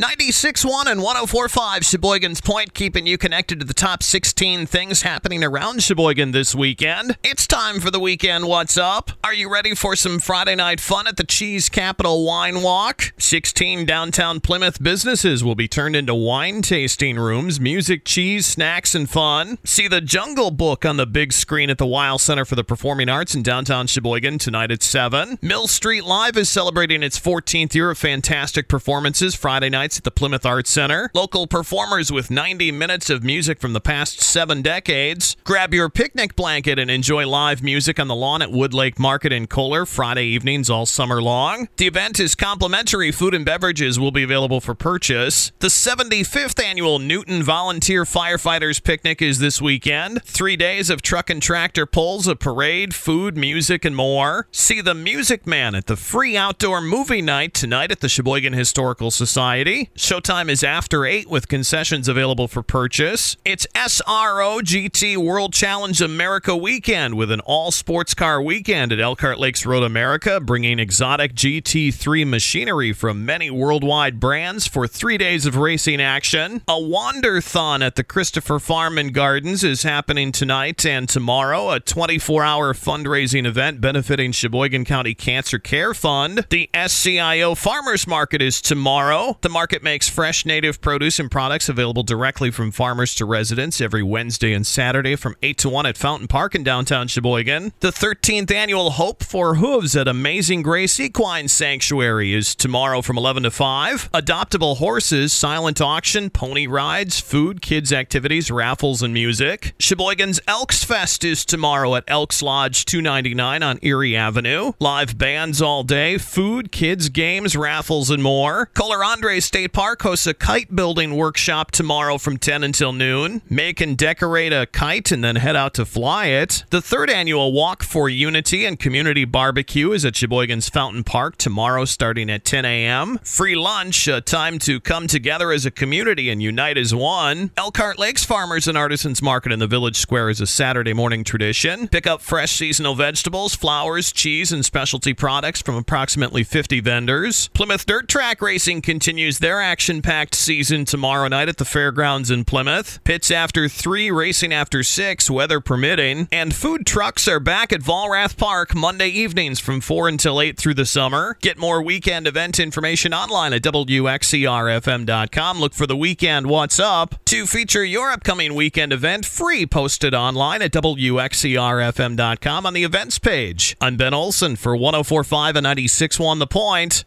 96.1 and 104.5 Sheboygan's Point, keeping you connected to the top 16 things happening around Sheboygan this weekend. It's time for the weekend What's Up? Are you ready for some Friday night fun at the Cheese Capital Wine Walk? 16 downtown Plymouth businesses will be turned into wine tasting rooms, music, cheese, snacks, and fun. See the Jungle Book on the big screen at the Weill Center for the Performing Arts in downtown Sheboygan tonight at 7. Mill Street Live is celebrating its 14th year of fantastic performances Friday at the Plymouth Arts Center. Local performers with 90 minutes of music from the past seven decades. Grab your picnic blanket and enjoy live music on the lawn at Woodlake Market in Kohler Friday evenings all summer long. The event is complimentary. Food and beverages will be available for purchase. The 75th annual Newton Volunteer Firefighters Picnic is this weekend. Three days of truck and tractor pulls, a parade, food, music, and more. See the Music Man at the free outdoor movie night tonight at the Sheboygan Historical Society. Showtime is after 8 with concessions available for purchase. It's SRO GT World Challenge America weekend with an all sports car weekend at Elkhart Lakes Road America, bringing exotic GT3 machinery from many worldwide brands for three days of racing action. A Wanderthon at the Christopher Farm and Gardens is happening tonight and tomorrow, a 24 hour fundraising event benefiting Sheboygan County Cancer Care Fund. The SCIO Farmers Market is tomorrow. The market makes fresh native produce and products available directly from farmers to residents every Wednesday and Saturday from 8 to 1 at Fountain Park in downtown Sheboygan. The 13th annual Hope for Hooves at Amazing Grace Equine Sanctuary is tomorrow from 11 to 5. Adoptable horses, silent auction, pony rides, food, kids' activities, raffles, and music. Sheboygan's Elks Fest is tomorrow at Elks Lodge 299 on Erie Avenue. Live bands all day, food, kids, games, raffles, and more. Kohler Andrae State Park hosts a kite building workshop tomorrow from 10 until noon. Make and decorate a kite and then head out to fly it. The third annual Walk for Unity and Community Barbecue is at Sheboygan's Fountain Park tomorrow starting at 10 a.m. Free lunch, a time to come together as a community and unite as one. Elkhart Lakes Farmers and Artisans Market in the Village Square is a Saturday morning tradition. Pick up fresh seasonal vegetables, flowers, cheese, and specialty products from approximately 50 vendors. Plymouth Dirt Track Racing continues their action packed season tomorrow night at the fairgrounds in Plymouth. Pits after three, racing after six, weather permitting. And food trucks are back at Vollrath Park Monday evenings from 4 until 8 through the summer. Get more weekend event information online at WXERFM.com. Look for the weekend What's Up to feature your upcoming weekend event free posted online at WXERFM.com on the events page. I'm Ben Olson for 1045 and 96.1 The Point.